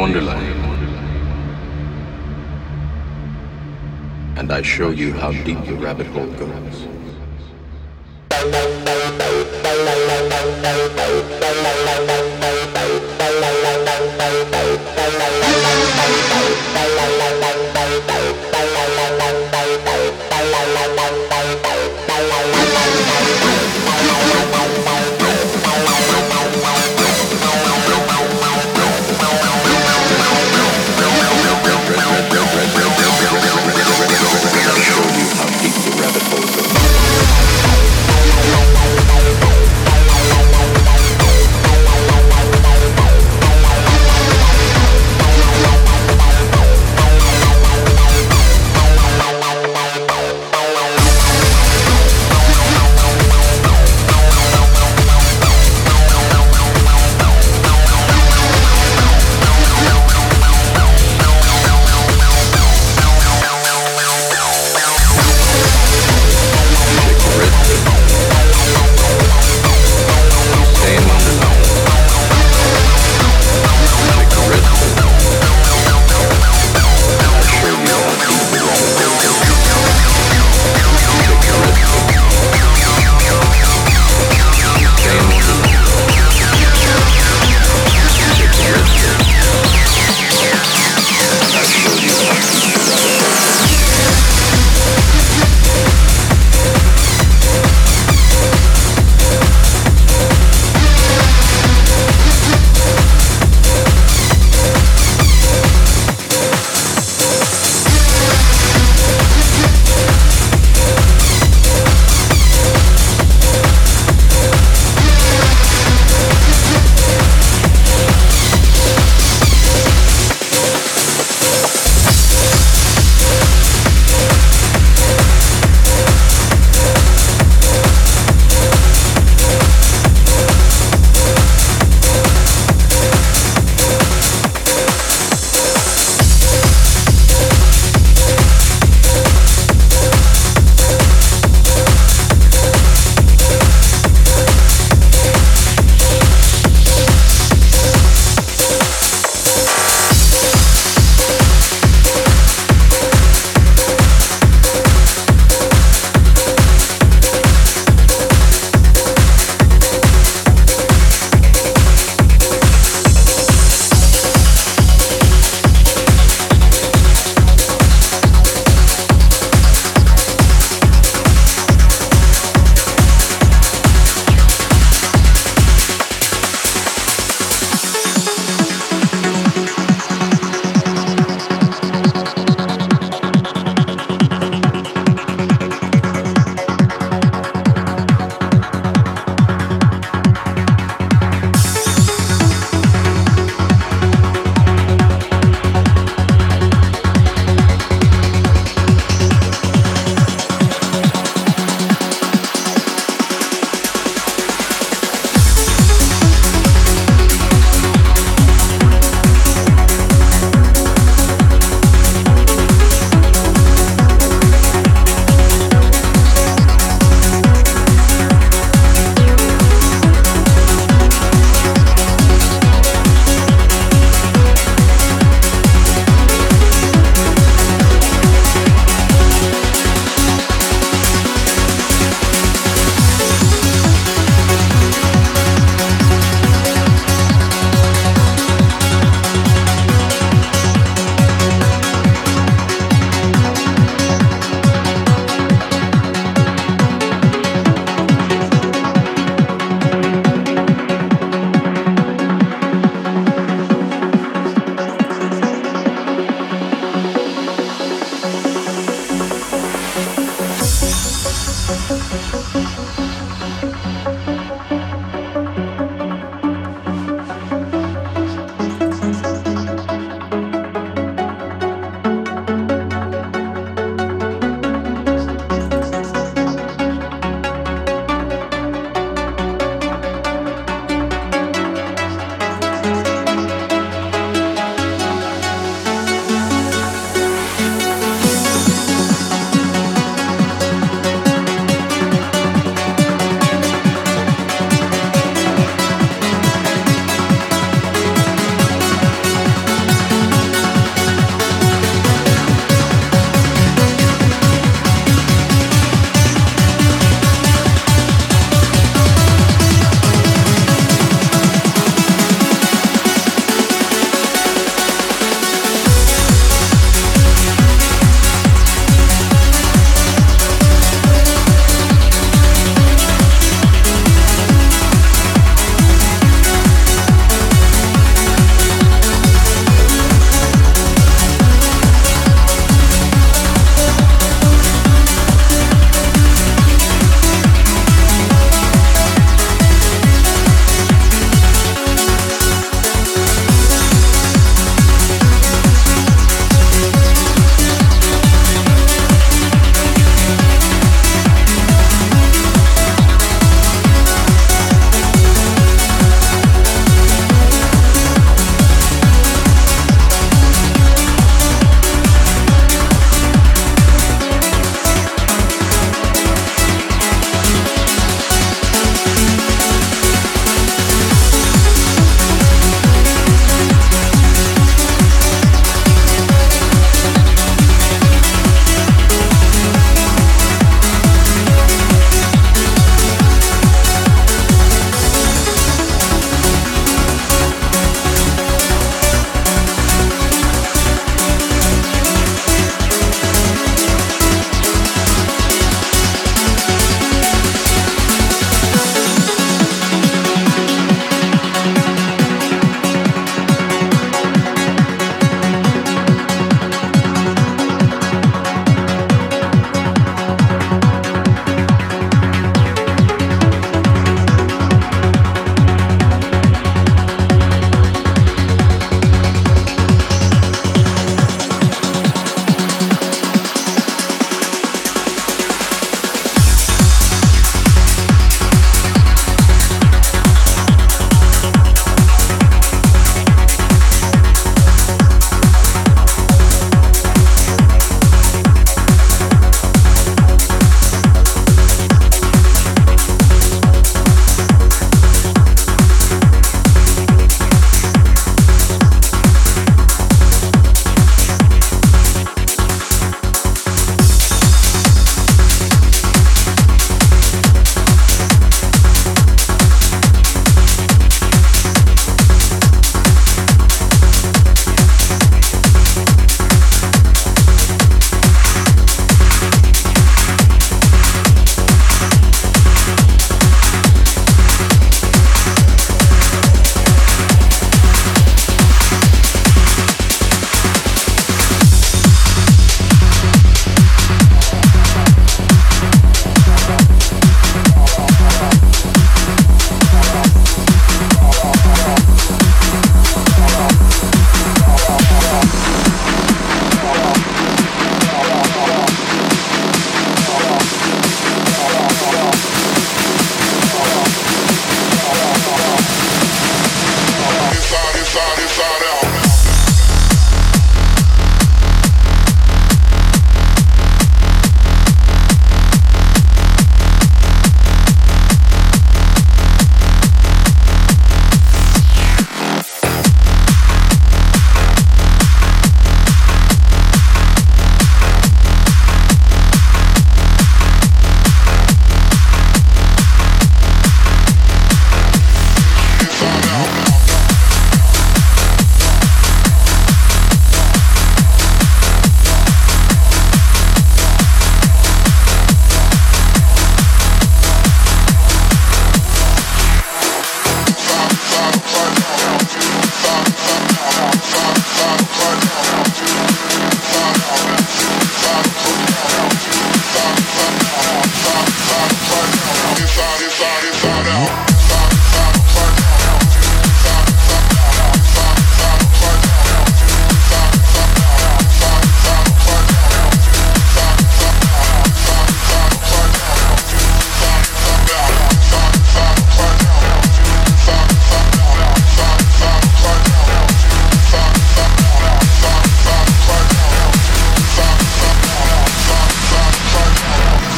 Wonderland. And I show you how deep the rabbit hole goes.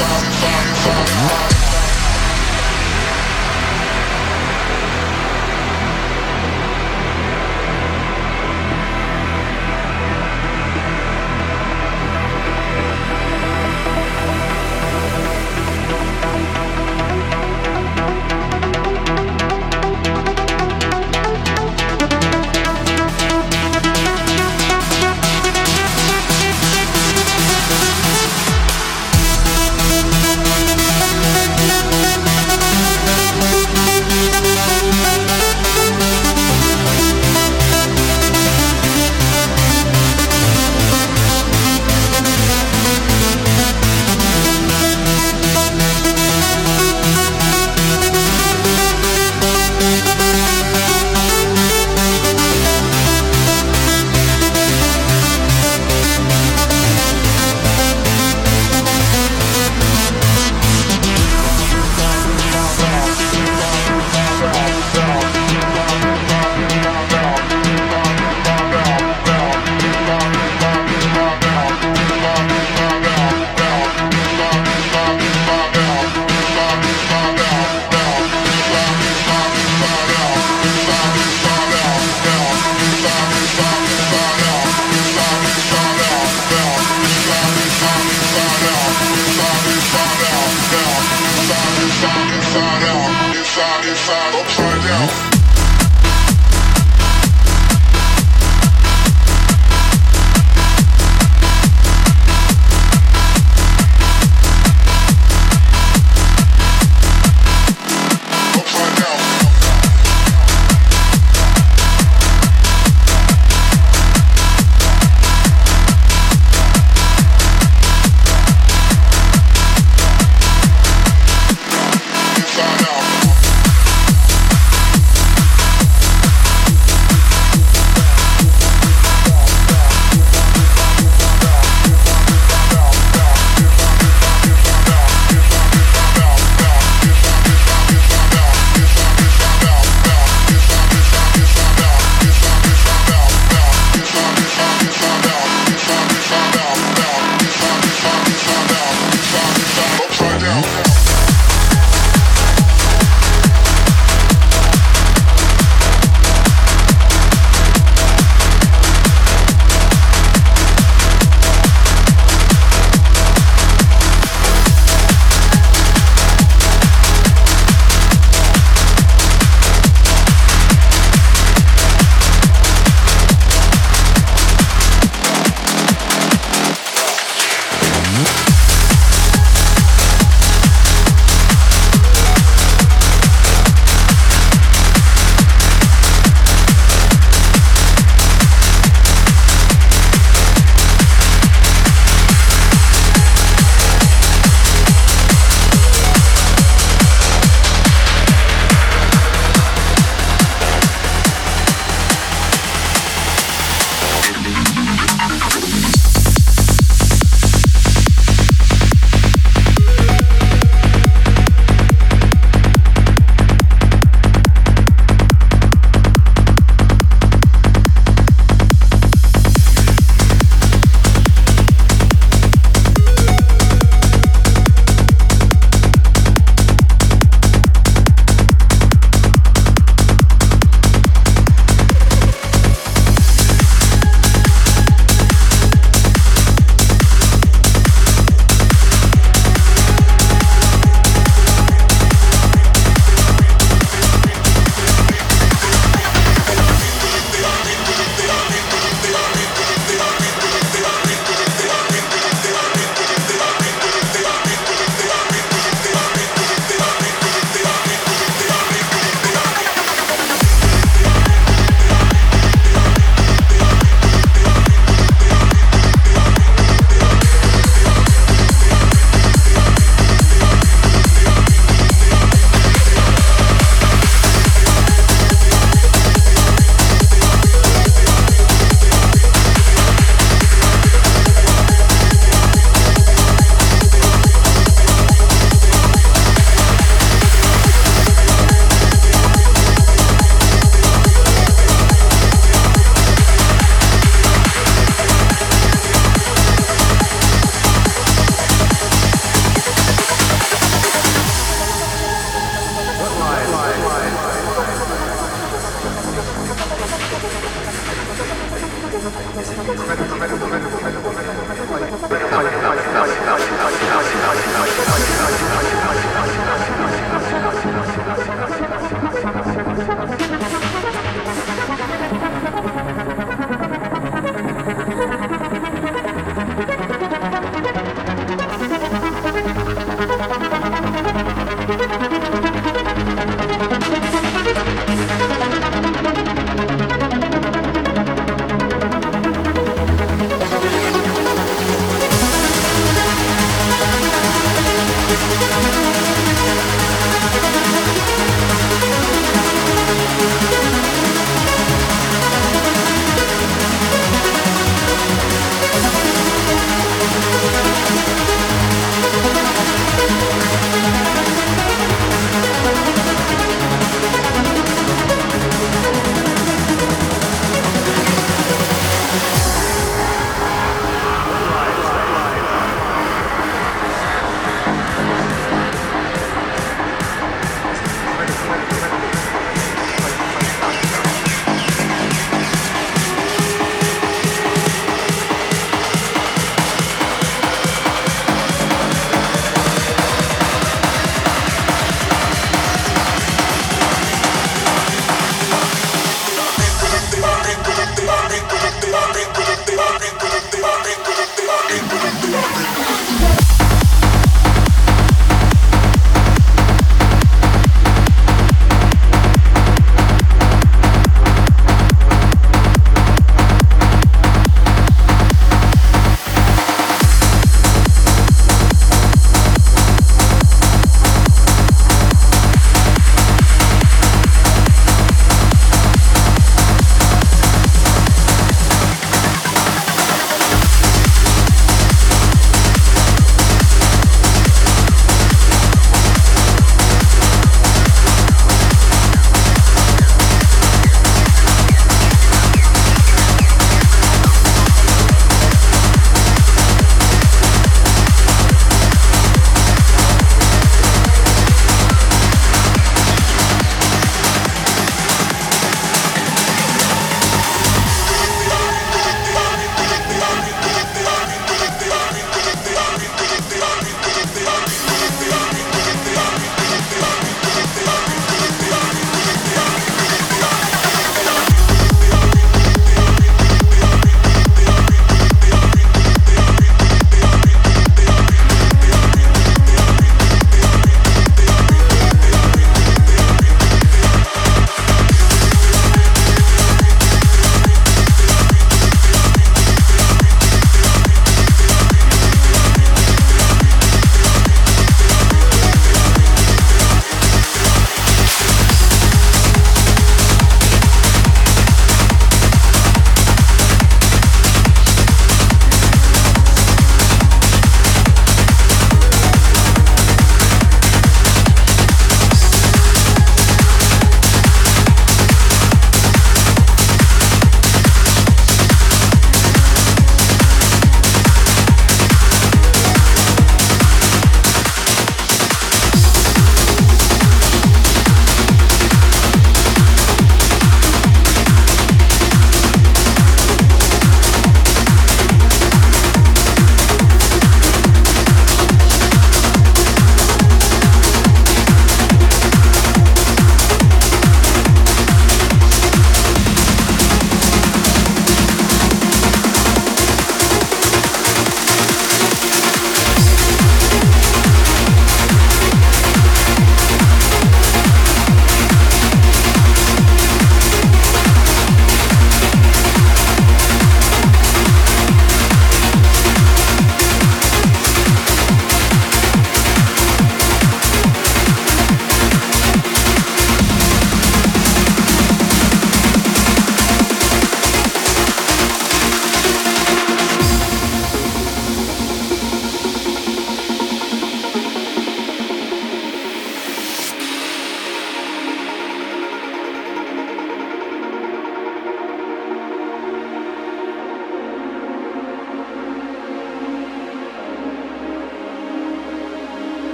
I'm fire, fire, fire, fire.